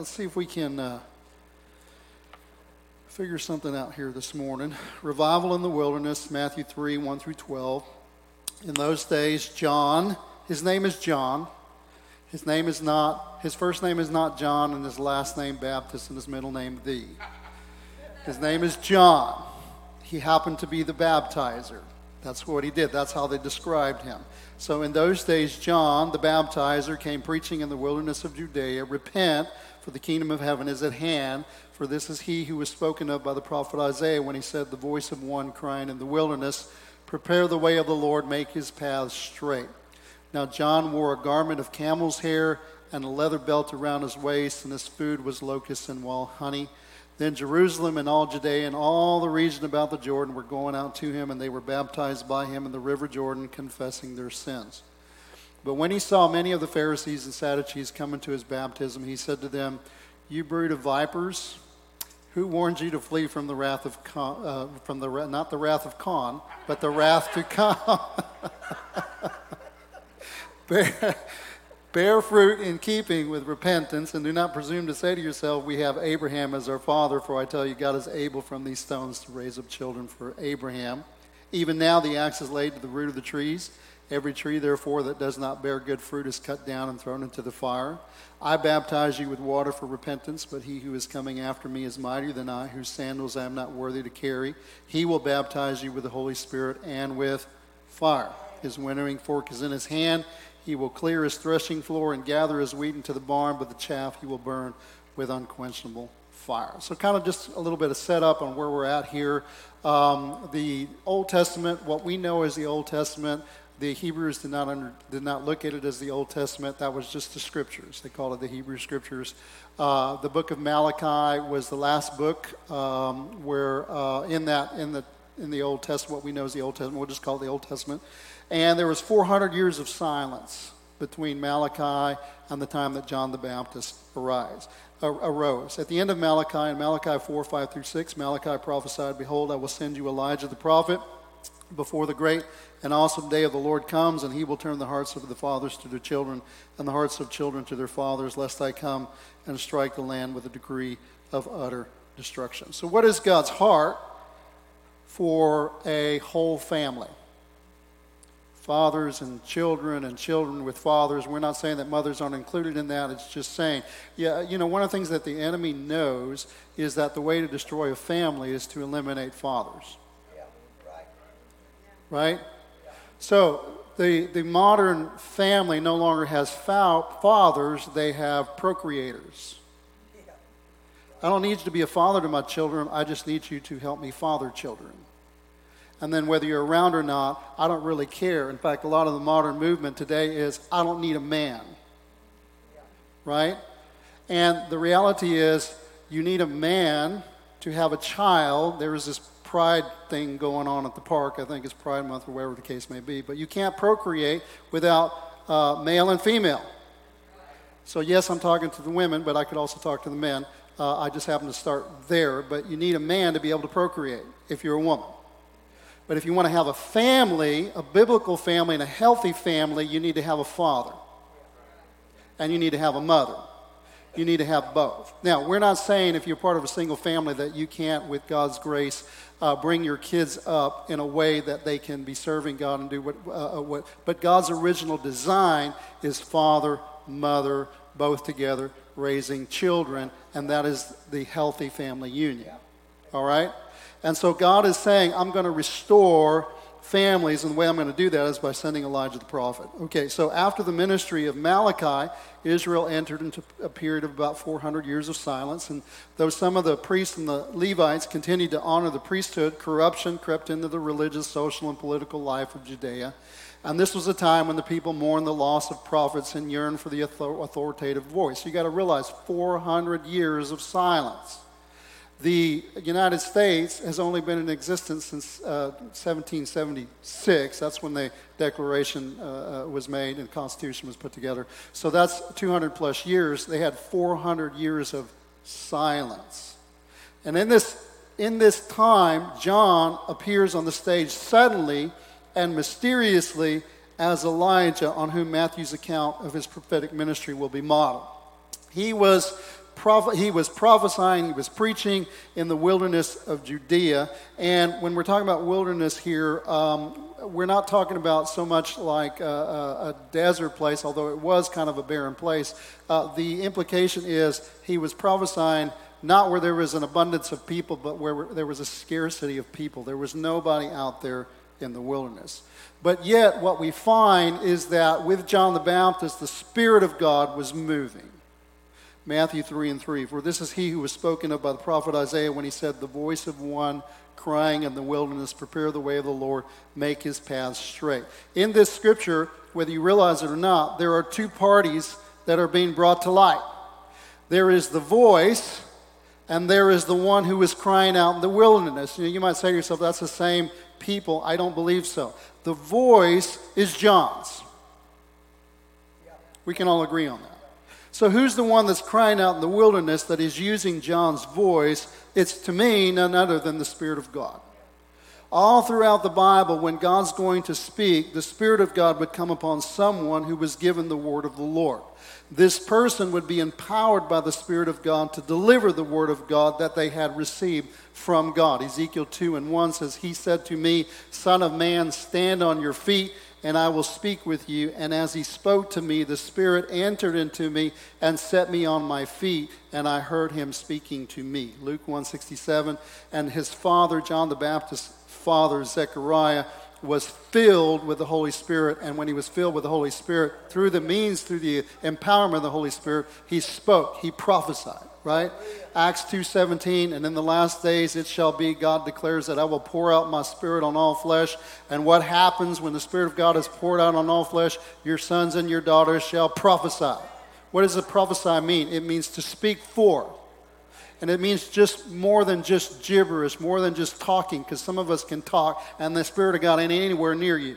Let's see if we can uh, figure something out here this morning. Revival in the wilderness, Matthew 3 1 through 12. In those days, John, his name is John. His name is not, his first name is not John, and his last name Baptist, and his middle name Thee. His name is John. He happened to be the baptizer. That's what he did. That's how they described him. So in those days, John, the baptizer, came preaching in the wilderness of Judea Repent, for the kingdom of heaven is at hand. For this is he who was spoken of by the prophet Isaiah when he said, The voice of one crying in the wilderness, Prepare the way of the Lord, make his paths straight. Now John wore a garment of camel's hair and a leather belt around his waist, and his food was locusts and wild honey. Then Jerusalem and all Judea and all the region about the Jordan were going out to him, and they were baptized by him in the river Jordan, confessing their sins. But when he saw many of the Pharisees and Sadducees coming to his baptism, he said to them, You brood of vipers, who warned you to flee from the wrath of Con, uh, from the not the wrath of Con, but the wrath to come? Bear fruit in keeping with repentance, and do not presume to say to yourself, We have Abraham as our father, for I tell you, God is able from these stones to raise up children for Abraham. Even now the axe is laid to the root of the trees. Every tree, therefore, that does not bear good fruit is cut down and thrown into the fire. I baptize you with water for repentance, but he who is coming after me is mightier than I, whose sandals I am not worthy to carry. He will baptize you with the Holy Spirit and with fire. His winnowing fork is in his hand he will clear his threshing floor and gather his wheat into the barn, but the chaff he will burn with unquenchable fire. So, kind of just a little bit of setup on where we're at here. Um, the Old Testament, what we know as the Old Testament, the Hebrews did not, under, did not look at it as the Old Testament. That was just the scriptures. They called it the Hebrew scriptures. Uh, the book of Malachi was the last book um, where uh, in that in the in the Old Testament, what we know as the Old Testament, we'll just call it the Old Testament. And there was 400 years of silence between Malachi and the time that John the Baptist arise, arose. At the end of Malachi, in Malachi 4, 5 through 6, Malachi prophesied, Behold, I will send you Elijah the prophet before the great and awesome day of the Lord comes, and he will turn the hearts of the fathers to their children and the hearts of children to their fathers, lest I come and strike the land with a degree of utter destruction. So, what is God's heart for a whole family? Fathers and children and children with fathers. We're not saying that mothers aren't included in that. It's just saying, yeah, you know, one of the things that the enemy knows is that the way to destroy a family is to eliminate fathers. Yeah, right. Right? Yeah. So the, the modern family no longer has fa- fathers, they have procreators. Yeah. I don't need you to be a father to my children, I just need you to help me father children. And then whether you're around or not, I don't really care. In fact, a lot of the modern movement today is I don't need a man. Right? And the reality is you need a man to have a child. There is this pride thing going on at the park. I think it's Pride Month or whatever the case may be. But you can't procreate without uh, male and female. So, yes, I'm talking to the women, but I could also talk to the men. Uh, I just happen to start there. But you need a man to be able to procreate if you're a woman. But if you want to have a family, a biblical family, and a healthy family, you need to have a father. And you need to have a mother. You need to have both. Now, we're not saying if you're part of a single family that you can't, with God's grace, uh, bring your kids up in a way that they can be serving God and do what, uh, uh what. But God's original design is father, mother, both together, raising children, and that is the healthy family union. All right? And so God is saying, I'm going to restore families, and the way I'm going to do that is by sending Elijah the prophet. Okay, so after the ministry of Malachi, Israel entered into a period of about 400 years of silence. And though some of the priests and the Levites continued to honor the priesthood, corruption crept into the religious, social, and political life of Judea. And this was a time when the people mourned the loss of prophets and yearned for the authoritative voice. You got to realize 400 years of silence. The United States has only been in existence since uh, 1776. That's when the Declaration uh, uh, was made and the Constitution was put together. So that's 200 plus years. They had 400 years of silence. And in this, in this time, John appears on the stage suddenly and mysteriously as Elijah, on whom Matthew's account of his prophetic ministry will be modeled. He was, he was prophesying, he was preaching in the wilderness of Judea. And when we're talking about wilderness here, um, we're not talking about so much like a, a, a, desert place, although it was kind of a barren place. Uh, the implication is he was prophesying not where there was an abundance of people, but where there was a scarcity of people. There was nobody out there in the wilderness. But yet, what we find is that with John the Baptist, the Spirit of God was moving. Matthew 3 and 3. For this is he who was spoken of by the prophet Isaiah when he said, The voice of one crying in the wilderness, Prepare the way of the Lord, make his paths straight. In this scripture, whether you realize it or not, there are two parties that are being brought to light. There is the voice, and there is the one who is crying out in the wilderness. You, know, you might say to yourself, That's the same people. I don't believe so. The voice is John's. We can all agree on that. So, who's the one that's crying out in the wilderness that is using John's voice? It's to me none other than the Spirit of God. All throughout the Bible, when God's going to speak, the Spirit of God would come upon someone who was given the word of the Lord. This person would be empowered by the Spirit of God to deliver the word of God that they had received from God. Ezekiel 2 and 1 says, He said to me, Son of man, stand on your feet and I will speak with you. And as he spoke to me, the Spirit entered into me and set me on my feet, and I heard him speaking to me. Luke 167. And his father, John the Baptist's father, Zechariah, was filled with the Holy Spirit. And when he was filled with the Holy Spirit, through the means, through the empowerment of the Holy Spirit, he spoke, he prophesied right? Acts 2:17 and in the last days it shall be God declares that I will pour out my spirit on all flesh and what happens when the spirit of God is poured out on all flesh your sons and your daughters shall prophesy. What does the prophesy mean? It means to speak for. And it means just more than just gibberish, more than just talking, because some of us can talk and the Spirit of God ain't anywhere near you.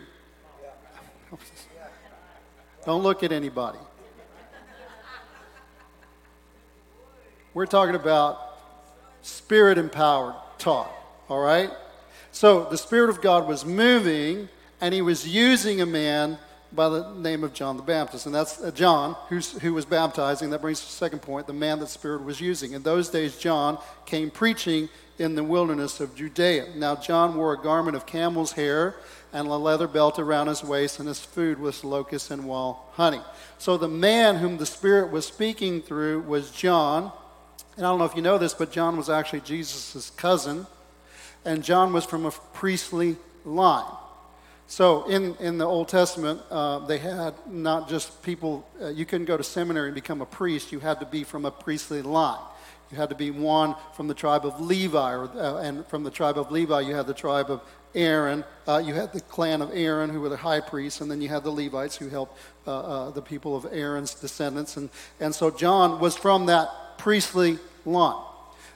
Don't look at anybody. We're talking about spirit empowered talk, all right? So the Spirit of God was moving, and he was using a man by the name of John the Baptist. And that's uh, John who was baptizing. That brings to the second point the man that Spirit was using. In those days, John came preaching in the wilderness of Judea. Now, John wore a garment of camel's hair and a leather belt around his waist, and his food was locusts and wild honey. So, the man whom the Spirit was speaking through was John. And I don't know if you know this, but John was actually Jesus' cousin, and John was from a priestly line. So in, in the Old Testament, uh, they had not just people, uh, you couldn't go to seminary and become a priest, you had to be from a priestly line. You had to be one from the tribe of Levi, or, uh, and from the tribe of Levi, you had the tribe of Aaron. Uh, you had the clan of Aaron, who were the high priests, and then you had the Levites, who helped uh, uh, the people of Aaron's descendants. And, and so John was from that priestly line.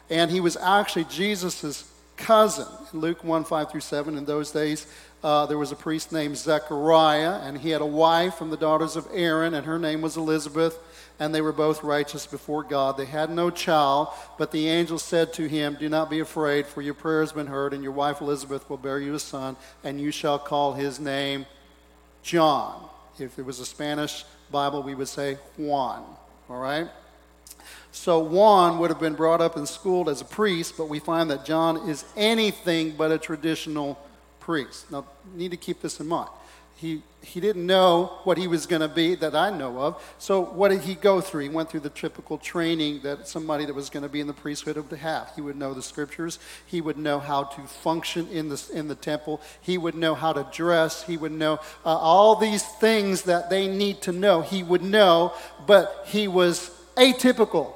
And he was actually Jesus' cousin. In Luke 1 5 through 7, in those days, uh, there was a priest named Zechariah, and he had a wife from the daughters of Aaron, and her name was Elizabeth, and they were both righteous before God. They had no child, but the angel said to him, Do not be afraid, for your prayer has been heard, and your wife Elizabeth will bear you a son, and you shall call his name John. If it was a Spanish Bible, we would say Juan. All right? So Juan would have been brought up and schooled as a priest, but we find that John is anything but a traditional priest. Now, need to keep this in mind. He, he didn't know what he was going to be that I know of. So, what did he go through? He went through the typical training that somebody that was going to be in the priesthood would have. He would know the scriptures. He would know how to function in the, in the temple. He would know how to dress. He would know uh, all these things that they need to know. He would know, but he was atypical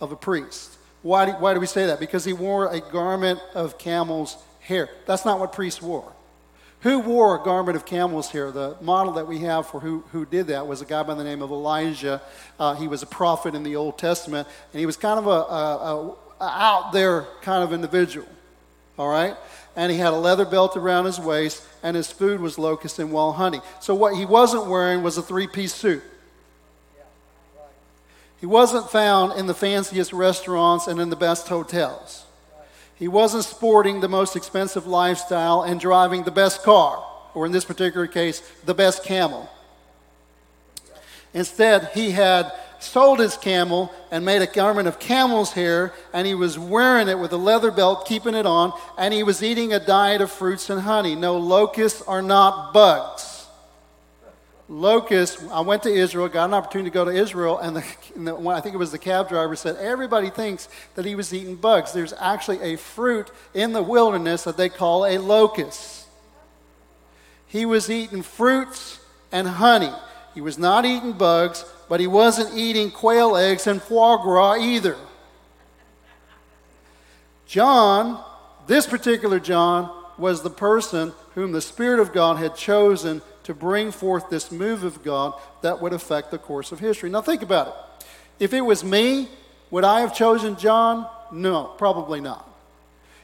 of a priest. Why do, why do we say that? Because he wore a garment of camel's hair. That's not what priests wore. Who wore a garment of camel's hair? The model that we have for who, who did that was a guy by the name of Elijah. Uh, he was a prophet in the Old Testament, and he was kind of a, a, a out there kind of individual. All right? And he had a leather belt around his waist, and his food was locust and wild honey. So what he wasn't wearing was a three piece suit. He wasn't found in the fanciest restaurants and in the best hotels. He wasn't sporting the most expensive lifestyle and driving the best car, or in this particular case, the best camel. Instead, he had sold his camel and made a garment of camel's hair, and he was wearing it with a leather belt, keeping it on, and he was eating a diet of fruits and honey. No locusts are not bugs. Locusts, I went to Israel, got an opportunity to go to Israel, and, the, and the, I think it was the cab driver said, Everybody thinks that he was eating bugs. There's actually a fruit in the wilderness that they call a locust. He was eating fruits and honey. He was not eating bugs, but he wasn't eating quail eggs and foie gras either. John, this particular John, was the person whom the Spirit of God had chosen to bring forth this move of God that would affect the course of history. Now, think about it. If it was me, would I have chosen John? No, probably not.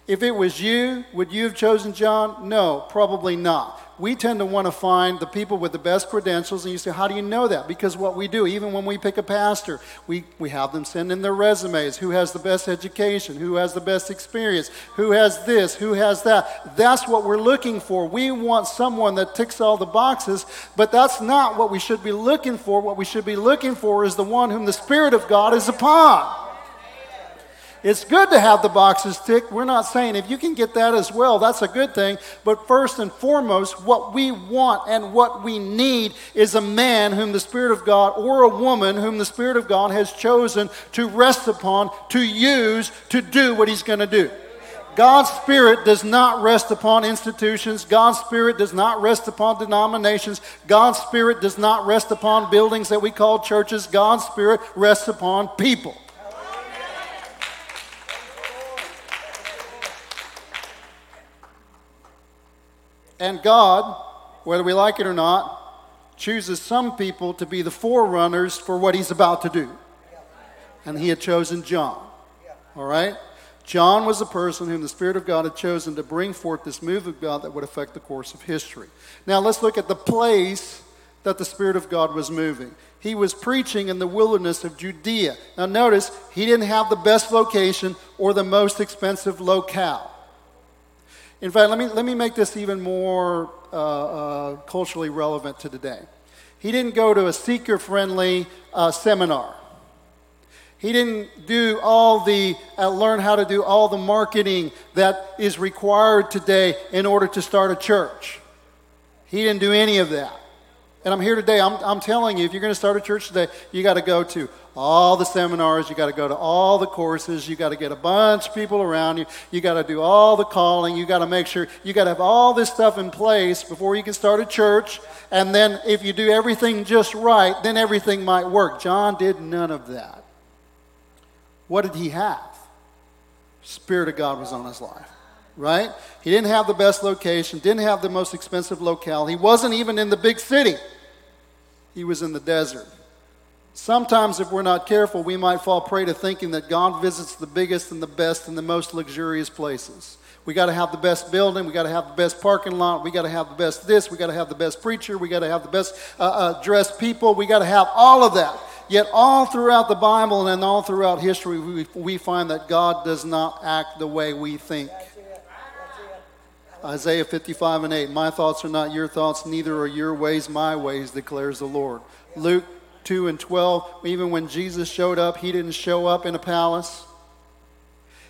If it was you, would you have chosen John? No, probably not we tend to want to find the people with the best credentials. And you say, How do you know that? Because what we do, even when we pick a pastor, we, we have them send in their resumes who has the best education, who has the best experience, who has this, who has that. That's what we're looking for. We want someone that ticks all the boxes, but that's not what we should be looking for. What we should be looking for is the one whom the Spirit of God is upon. It's good to have the boxes ticked. We're not saying if you can get that as well, that's a good thing. But first and foremost, what we want and what we need is a man whom the Spirit of God or a woman whom the Spirit of God has chosen to rest upon, to use, to do what He's going to do. God's Spirit does not rest upon institutions. God's Spirit does not rest upon denominations. God's Spirit does not rest upon buildings that we call churches. God's Spirit rests upon people. And God, whether we like it or not, chooses some people to be the forerunners for what he's about to do. And he had chosen John. All right? John was the person whom the Spirit of God had chosen to bring forth this move of God that would affect the course of history. Now let's look at the place that the Spirit of God was moving. He was preaching in the wilderness of Judea. Now notice, he didn't have the best location or the most expensive locale. In fact, let me, let me make this even more uh, uh, culturally relevant to today. He didn't go to a seeker friendly uh, seminar. He didn't do all the, uh, learn how to do all the marketing that is required today in order to start a church. He didn't do any of that. And I'm here today, I'm, I'm telling you, if you're going to start a church today, you got to go to all the seminars, you got to go to all the courses, you got to get a bunch of people around you, you got to do all the calling, you got to make sure, you got to have all this stuff in place before you can start a church. And then if you do everything just right, then everything might work. John did none of that. What did he have? Spirit of God was on his life, right? He didn't have the best location, didn't have the most expensive locale. He wasn't even in the big city, he was in the desert. Sometimes, if we're not careful, we might fall prey to thinking that God visits the biggest and the best and the most luxurious places. We got to have the best building. We got to have the best parking lot. We got to have the best this. We got to have the best preacher. We got to have the best uh, uh, dressed people. We got to have all of that. Yet, all throughout the Bible and all throughout history, we, we find that God does not act the way we think. Isaiah 55 and 8 My thoughts are not your thoughts, neither are your ways my ways, declares the Lord. Luke 2 and 12, even when Jesus showed up, he didn't show up in a palace.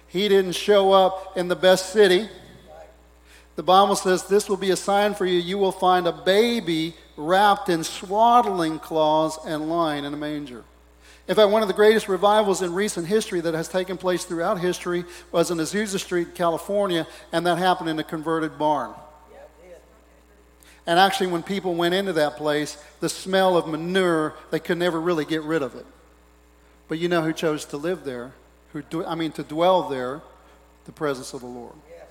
He didn't show up in the best city. The Bible says, This will be a sign for you. You will find a baby wrapped in swaddling cloths and lying in a manger. In fact, one of the greatest revivals in recent history that has taken place throughout history was in Azusa Street, California, and that happened in a converted barn. And actually, when people went into that place, the smell of manure, they could never really get rid of it. But you know who chose to live there? Who, I mean, to dwell there? The presence of the Lord. Yes,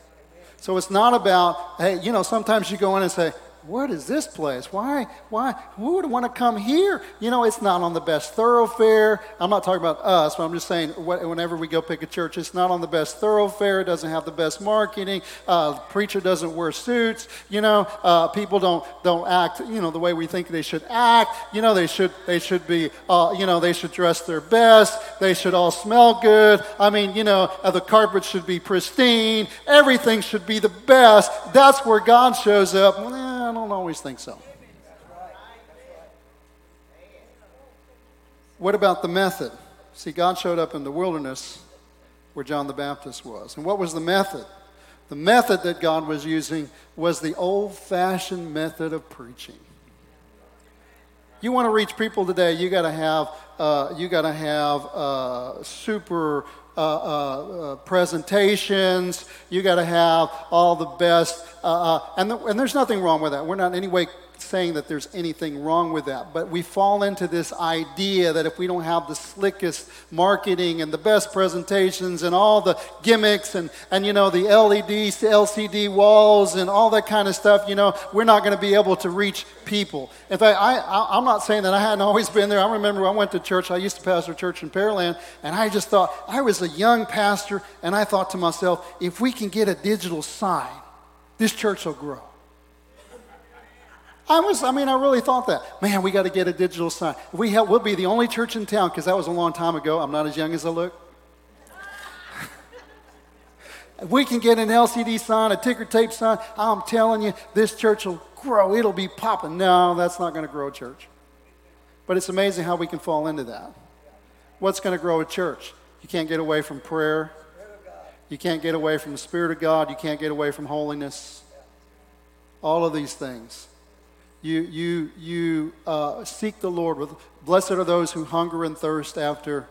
So it's not about, hey, you know, sometimes you go in and say, what is this place? Why, why, who would want to come here? You know, it's not on the best thoroughfare. I'm not talking about us, but I'm just saying whenever we go pick a church, it's not on the best thoroughfare. It doesn't have the best marketing. Uh, preacher doesn't wear suits. You know, uh, people don't, don't act, you know, the way we think they should act. You know, they should, they should be, uh, you know, they should dress their best. They should all smell good. I mean, you know, uh, the carpet should be pristine. Everything should be the best. That's where God shows up. Don't always think so. What about the method? See, God showed up in the wilderness where John the Baptist was. And what was the method? The method that God was using was the old fashioned method of preaching. You want to reach people today, you got to have, uh, you got to have uh, super uh, uh, uh presentations. You got to have all the best, uh, and, the, and there's nothing wrong with that. We're not in any way saying that there's anything wrong with that, but we fall into this idea that if we don't have the slickest marketing and the best presentations and all the gimmicks and, and you know, the LEDs, the LCD walls and all that kind of stuff, you know, we're not going to be able to reach people. In fact, I, I, I'm not saying that I hadn't always been there. I remember I went to church, I used to pastor a church in Pearland, and I just thought, I was a young pastor, and I thought to myself, if we can get a digital sign, this church will grow. I was, I mean, I really thought that. Man, we got to get a digital sign. We have, we'll be the only church in town, because that was a long time ago. I'm not as young as I look. we can get an LCD sign, a ticker tape sign, I'm telling you, this church will grow. It'll be popping. No, that's not going to grow a church. But it's amazing how we can fall into that. What's going to grow a church? You can't get away from prayer. You can't get away from the Spirit of God. You can't get away from holiness. All of these things you, you, you uh, seek the Lord. With, Blessed are those who hunger and thirst after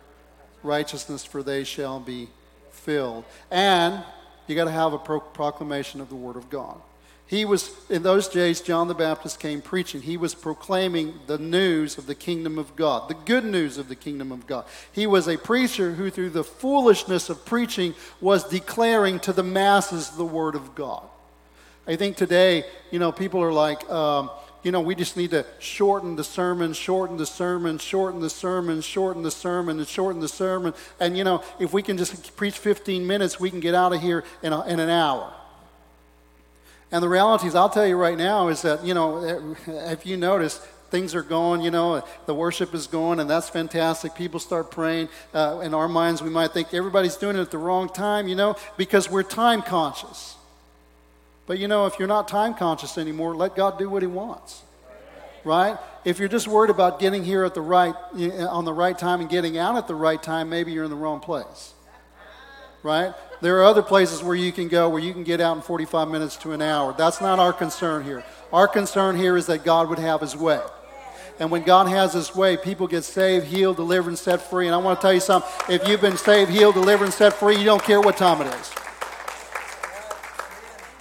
righteousness, for they shall be filled. And you got to have a pro- proclamation of the Word of God. He was, in those days, John the Baptist came preaching. He was proclaiming the news of the kingdom of God, the good news of the kingdom of God. He was a preacher who, through the foolishness of preaching, was declaring to the masses the Word of God. I think today, you know, people are like, um, you know, we just need to shorten the sermon, shorten the sermon, shorten the sermon, shorten the sermon, and shorten the sermon. And, you know, if we can just preach 15 minutes, we can get out of here in, a, in an hour. And the reality is, I'll tell you right now, is that, you know, if you notice, things are going, you know, the worship is going, and that's fantastic. People start praying. Uh, in our minds, we might think everybody's doing it at the wrong time, you know, because we're time conscious. But you know, if you're not time conscious anymore, let God do what He wants. Right? If you're just worried about getting here at the right on the right time and getting out at the right time, maybe you're in the wrong place. Right? There are other places where you can go where you can get out in 45 minutes to an hour. That's not our concern here. Our concern here is that God would have His way. And when God has His way, people get saved, healed, delivered, and set free. And I want to tell you something if you've been saved, healed, delivered, and set free, you don't care what time it is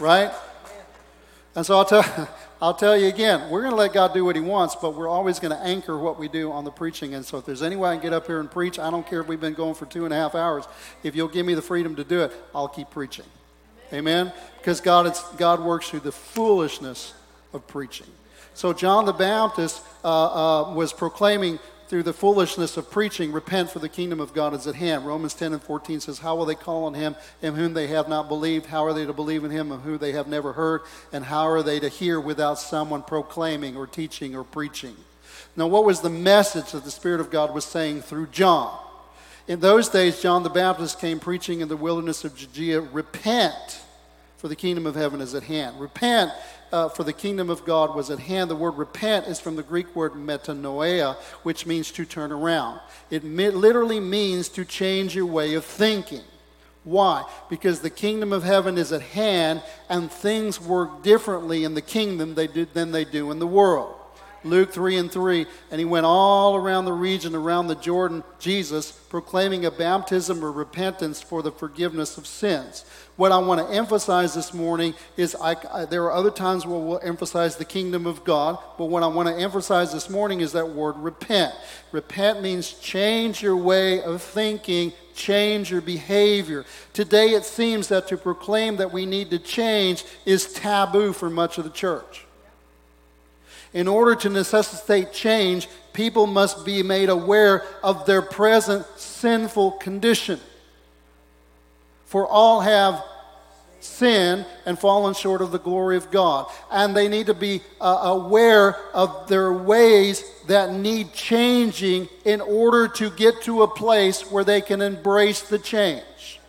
right? And so I'll tell, I'll tell you again, we're going to let God do what He wants, but we're always going to anchor what we do on the preaching. And so if there's any way I can get up here and preach, I don't care if we've been going for two and a half hours. If you'll give me the freedom to do it, I'll keep preaching. Amen? Because God, God works through the foolishness of preaching. So John the Baptist uh, uh, was proclaiming through the foolishness of preaching, repent for the kingdom of God is at hand. Romans 10 and 14 says, How will they call on him in whom they have not believed? How are they to believe in him of whom they have never heard? And how are they to hear without someone proclaiming or teaching or preaching? Now, what was the message that the Spirit of God was saying through John? In those days, John the Baptist came preaching in the wilderness of Judea, Repent, for the kingdom of heaven is at hand. Repent uh, for the kingdom of God was at hand. The word repent is from the Greek word metanoia, which means to turn around. It literally means to change your way of thinking. Why? Because the kingdom of heaven is at hand and things work differently in the kingdom they do, than they do in the world. Luke 3 and 3, and he went all around the region around the Jordan, Jesus, proclaiming a baptism of repentance for the forgiveness of sins. What I want to emphasize this morning is I, I, there are other times where we'll emphasize the kingdom of God, but what I want to emphasize this morning is that word repent. Repent means change your way of thinking, change your behavior. Today it seems that to proclaim that we need to change is taboo for much of the church. In order to necessitate change, people must be made aware of their present sinful condition. For all have sinned and fallen short of the glory of God. And they need to be uh, aware of their ways that need changing in order to get to a place where they can embrace the change.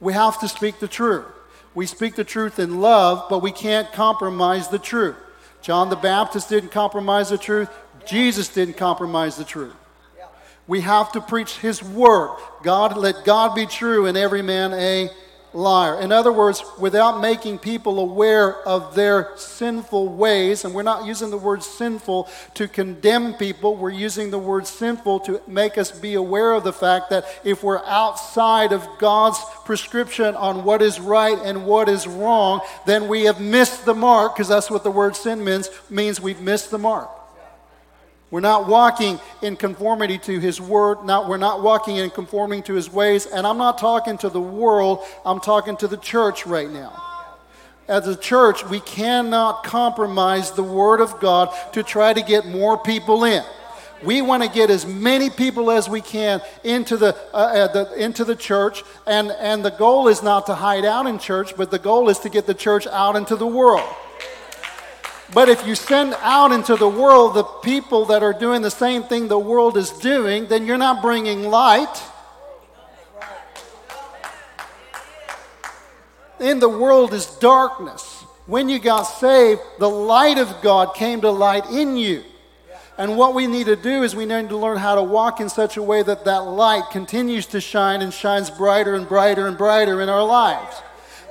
We have to speak the truth. We speak the truth in love, but we can't compromise the truth. John the Baptist didn't compromise the truth. Jesus didn't compromise the truth. We have to preach His word. God, let God be true and every man a liar. In other words, without making people aware of their sinful ways, and we're not using the word sinful to condemn people, we're using the word sinful to make us be aware of the fact that if we're outside of God's prescription on what is right and what is wrong, then we have missed the mark, because that's what the word sin means, means we've missed the mark. We're not walking in conformity to His Word. Not, we're not walking in conforming to His ways. And I'm not talking to the world, I'm talking to the church right now. As a church, we cannot compromise the Word of God to try to get more people in. We want to get as many people as we can into the, uh, uh, the, into the church, and, and the goal is not to hide out in church, but the goal is to get the church out into the world. But if you send out into the world the people that are doing the same thing the world is doing, then you're not bringing light. In the world is darkness. When you got saved, the light of God came to light in you. And what we need to do is we need to learn how to walk in such a way that that light continues to shine and shines brighter and brighter and brighter in our lives.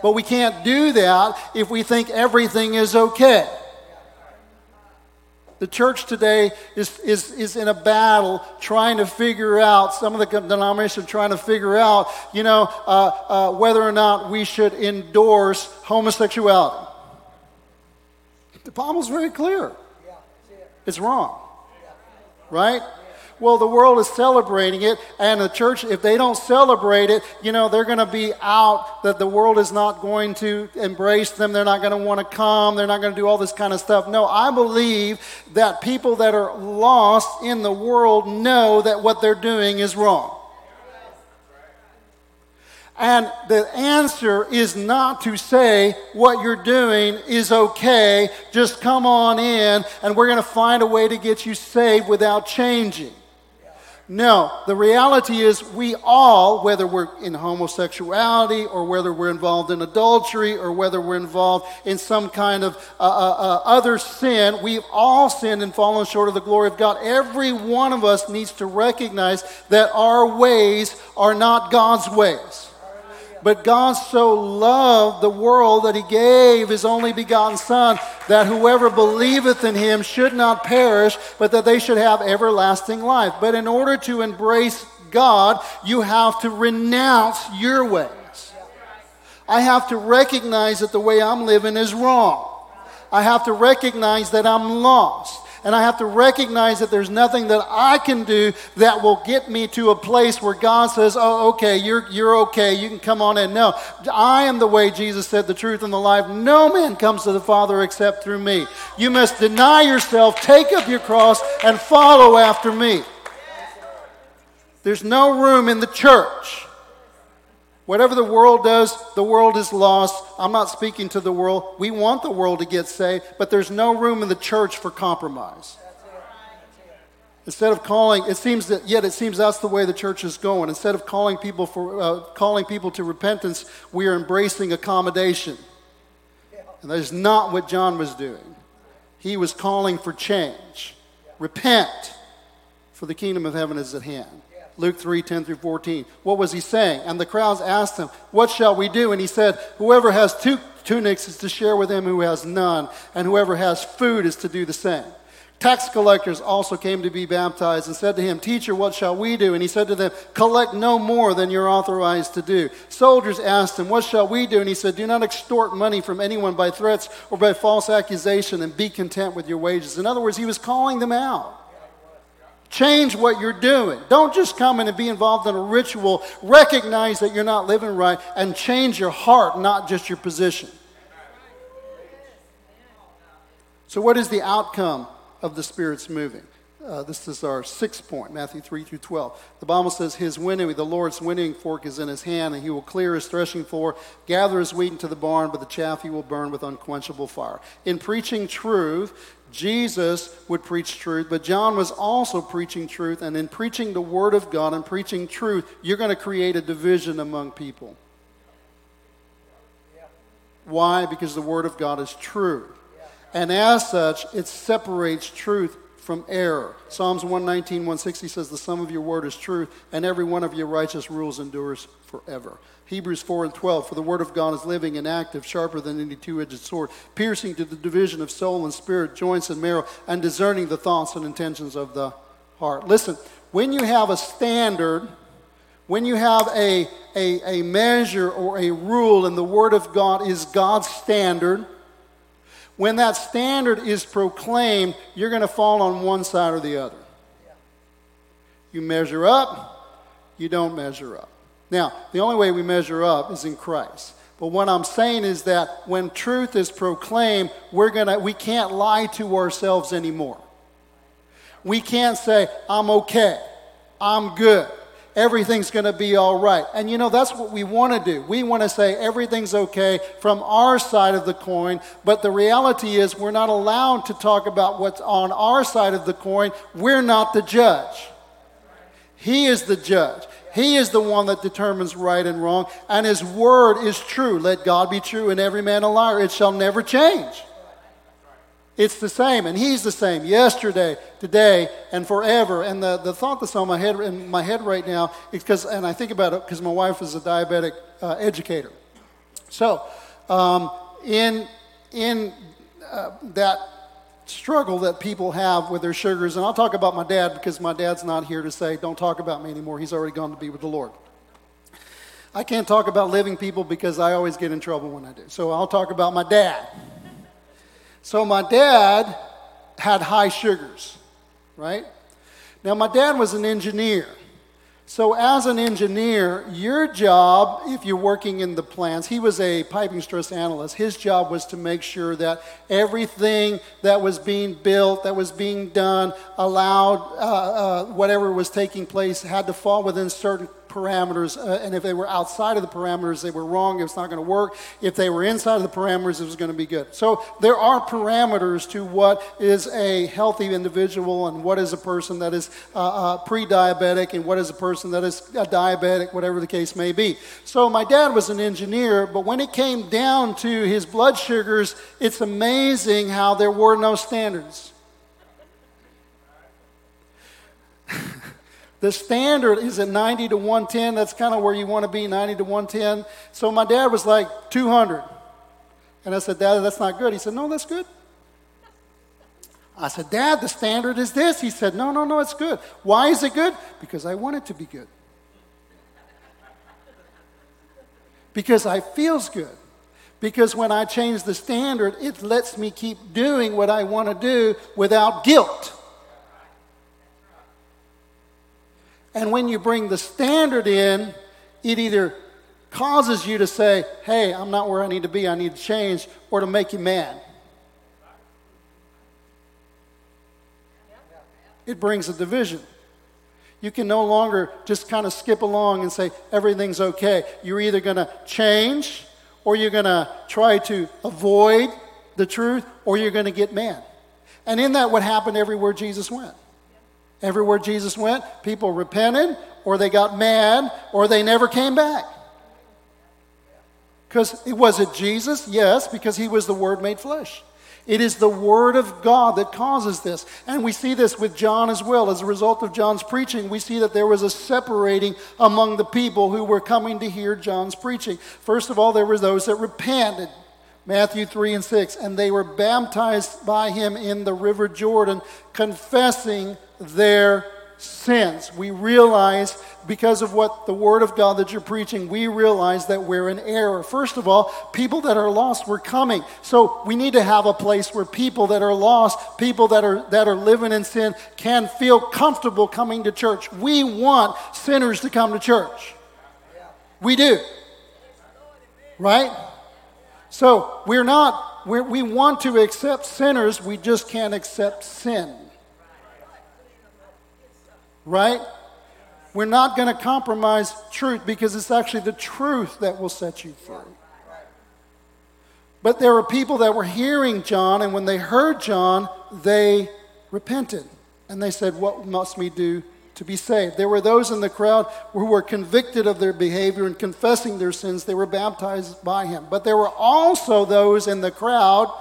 But we can't do that if we think everything is okay. The church today is, is, is in a battle trying to figure out, some of the denominations are trying to figure out, you know, uh, uh, whether or not we should endorse homosexuality. The Bible's very clear. It's wrong. Right? Well, the world is celebrating it, and the church, if they don't celebrate it, you know, they're going to be out, that the world is not going to embrace them. They're not going to want to come. They're not going to do all this kind of stuff. No, I believe that people that are lost in the world know that what they're doing is wrong. And the answer is not to say what you're doing is okay, just come on in and we're going to find a way to get you saved without changing. No, the reality is we all, whether we're in homosexuality or whether we're involved in adultery or whether we're involved in some kind of uh, uh, uh, other sin, we've all sinned and fallen short of the glory of God. Every one of us needs to recognize that our ways are not God's ways. But God so loved the world that he gave his only begotten Son, that whoever believeth in him should not perish, but that they should have everlasting life. But in order to embrace God, you have to renounce your ways. I have to recognize that the way I'm living is wrong. I have to recognize that I'm lost. And I have to recognize that there's nothing that I can do that will get me to a place where God says, Oh, okay, you're, you're okay. You can come on in. No, I am the way Jesus said, the truth and the life. No man comes to the Father except through me. You must deny yourself, take up your cross, and follow after me. There's no room in the church Whatever the world does, the world is lost. I'm not speaking to the world. We want the world to get saved, but there's no room in the church for compromise. Instead of calling, it seems that yet it seems that's the way the church is going. Instead of calling people for uh, calling people to repentance, we are embracing accommodation, and that is not what John was doing. He was calling for change. Repent, for the kingdom of heaven is at hand. Luke 3 10 through 14. What was he saying? And the crowds asked him, What shall we do? And he said, Whoever has two tunics is to share with him who has none, and whoever has food is to do the same. Tax collectors also came to be baptized and said to him, Teacher, what shall we do? And he said to them, Collect no more than you're authorized to do. Soldiers asked him, What shall we do? And he said, Do not extort money from anyone by threats or by false accusation, and be content with your wages. In other words, he was calling them out. Change what you're doing. Don't just come in and be involved in a ritual. Recognize that you're not living right and change your heart, not just your position. So, what is the outcome of the Spirit's moving? Uh, this is our sixth point, Matthew 3 through 12. The Bible says, His winnowing, the Lord's winnowing fork is in his hand, and he will clear his threshing floor, gather his wheat into the barn, but the chaff he will burn with unquenchable fire. In preaching truth, Jesus would preach truth, but John was also preaching truth. And in preaching the Word of God and preaching truth, you're going to create a division among people. Why? Because the Word of God is true. And as such, it separates truth from error. Psalms 119, 160 says, The sum of your word is truth, and every one of your righteous rules endures forever. Hebrews 4 and 12, For the word of God is living and active, sharper than any two edged sword, piercing to the division of soul and spirit, joints and marrow, and discerning the thoughts and intentions of the heart. Listen, when you have a standard, when you have a, a, a measure or a rule, and the Word of God is God's standard, when that standard is proclaimed, you're going to fall on one side or the other. You measure up, you don't measure up. Now, the only way we measure up is in Christ. But what I'm saying is that when truth is proclaimed, we're gonna, we can't lie to ourselves anymore. We can't say, I'm okay, I'm good, everything's going to be all right. And you know, that's what we want to do. We want to say everything's okay from our side of the coin, but the reality is we're not allowed to talk about what's on our side of the coin. We're not the judge, He is the judge. He is the one that determines right and wrong, and His word is true. Let God be true and every man a liar. It shall never change. It's the same, and he's the same yesterday, today, and forever. And the, the thought that's on my head in my head right now is because, and I think about it because my wife is a diabetic uh, educator. So, um, in in uh, that struggle that people have with their sugars, and I'll talk about my dad because my dad's not here to say, "Don't talk about me anymore." He's already gone to be with the Lord. I can't talk about living people because I always get in trouble when I do. So I'll talk about my dad. So my dad had high sugars, right? Now, my dad was an engineer. So, as an engineer, your job, if you're working in the plants, he was a piping stress analyst. His job was to make sure that everything that was being built, that was being done, allowed, uh, uh, whatever was taking place, had to fall within certain parameters, uh, and if they were outside of the parameters, they were wrong. It was not going to work. If they were inside of the parameters, it was going to be good. So there are parameters to what is a healthy individual and what is a person that is uh, uh, pre-diabetic and what is a person that is a diabetic, whatever the case may be. So my dad was an engineer, but when it came down to his blood sugars, it's amazing how there were no standards. The standard is at 90 to 110. That's kind of where you want to be, 90 to 110. So my dad was like 200. And I said, Dad, that's not good. He said, No, that's good. I said, Dad, the standard is this. He said, No, no, no, it's good. Why is it good? Because I want it to be good. Because I feels good. Because when I change the standard, it lets me keep doing what I want to do without guilt. And when you bring the standard in, it either causes you to say, hey, I'm not where I need to be, I need to change, or to make you mad. It brings a division. You can no longer just kind of skip along and say, everything's okay. You're either going to change, or you're going to try to avoid the truth, or you're going to get mad. And in that, what happened everywhere Jesus went. Everywhere Jesus went, people repented, or they got mad, or they never came back. Because was it Jesus? Yes, because he was the Word made flesh. It is the Word of God that causes this. And we see this with John as well. As a result of John's preaching, we see that there was a separating among the people who were coming to hear John's preaching. First of all, there were those that repented. Matthew 3 and 6. And they were baptized by him in the river Jordan, confessing their sins. We realize, because of what the Word of God that you're preaching, we realize that we're in error. First of all, people that are lost were coming. So we need to have a place where people that are lost, people that are, that are living in sin, can feel comfortable coming to church. We want sinners to come to church. We do. Right? So we're not, we're, we want to accept sinners, we just can't accept sin right? We're not going to compromise truth because it's actually the truth that will set you free. But there were people that were hearing John, and when they heard John, they repented. And they said, What must we do to be saved? There were those in the crowd who were convicted of their behavior and confessing their sins. They were baptized by him. But there were also those in the crowd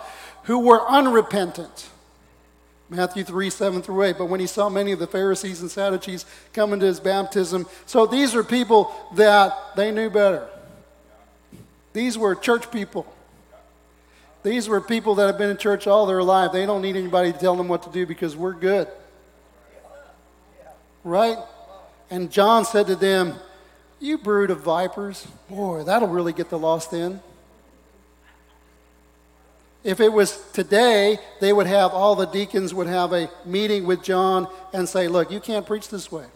who were unrepentant. Matthew 3, 7 through 8. But when he saw many of the Pharisees and Sadducees coming to his baptism, so these are people that they knew better. These were church people. These were people that have been in church all their life. They don't need anybody to tell them what to do because we're good. Right? And John said to them, You brood of vipers. Boy, that'll really get the lost in. If it was today, they would have, all the deacons would have a meeting with John and say, Look, you can't preach this way.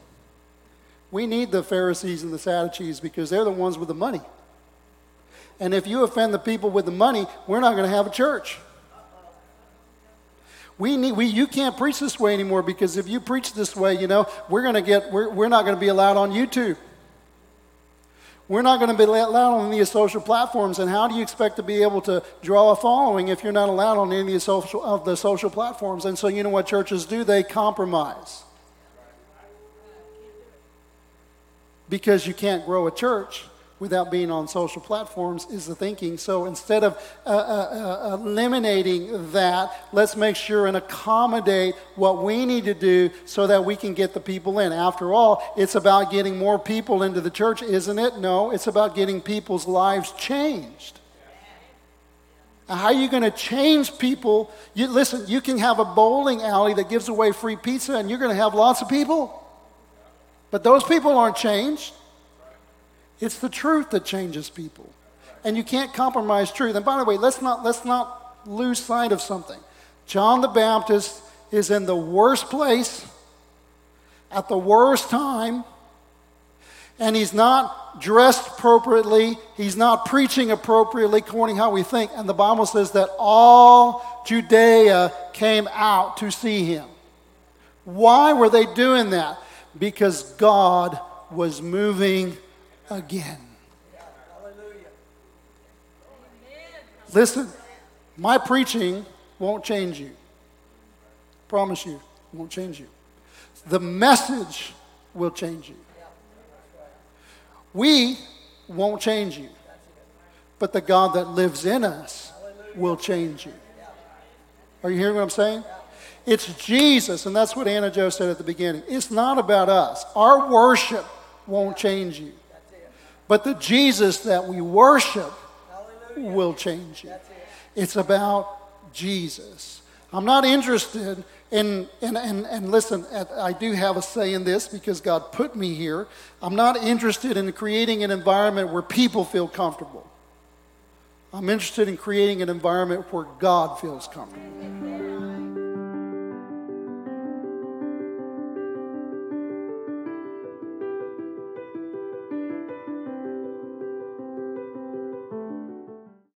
We need the Pharisees and the Sadducees because they're the ones with the money. And if you offend the people with the money, we're not going to have a church. We need, we, you can't preach this way anymore because if you preach this way, you know, we're going to get, we're, we're not going to be allowed on YouTube. We're not going to be allowed on any of social platforms. And how do you expect to be able to draw a following if you're not allowed on any of the social, of the social platforms? And so, you know what churches do? They compromise. Because you can't grow a church without being on social platforms is the thinking. So instead of uh, uh, uh, eliminating that, let's make sure and accommodate what we need to do so that we can get the people in. After all, it's about getting more people into the church, isn't it? No, it's about getting people's lives changed. How are you going to change people? You, listen, you can have a bowling alley that gives away free pizza and you're going to have lots of people. But those people aren't changed. It's the truth that changes people. And you can't compromise truth. And by the way, let's not, let's not lose sight of something. John the Baptist is in the worst place at the worst time, and he's not dressed appropriately. He's not preaching appropriately according to how we think. And the Bible says that all Judea came out to see him. Why were they doing that? Because God was moving again. Listen, my preaching won't change you. Promise you, won't change you. The message will change you. We won't change you, but the God that lives in us will change you. Are you hearing what I'm saying? It's Jesus, and that's what Anna Joe said at the beginning. It's not about us. Our worship won't change you. But the Jesus that we worship Hallelujah. will change you. It's about Jesus. I'm not interested in, in, and, and listen, I do have a say in this because God put me here. I'm not interested in creating an environment where people feel comfortable. I'm interested in creating an environment where God feels comfortable.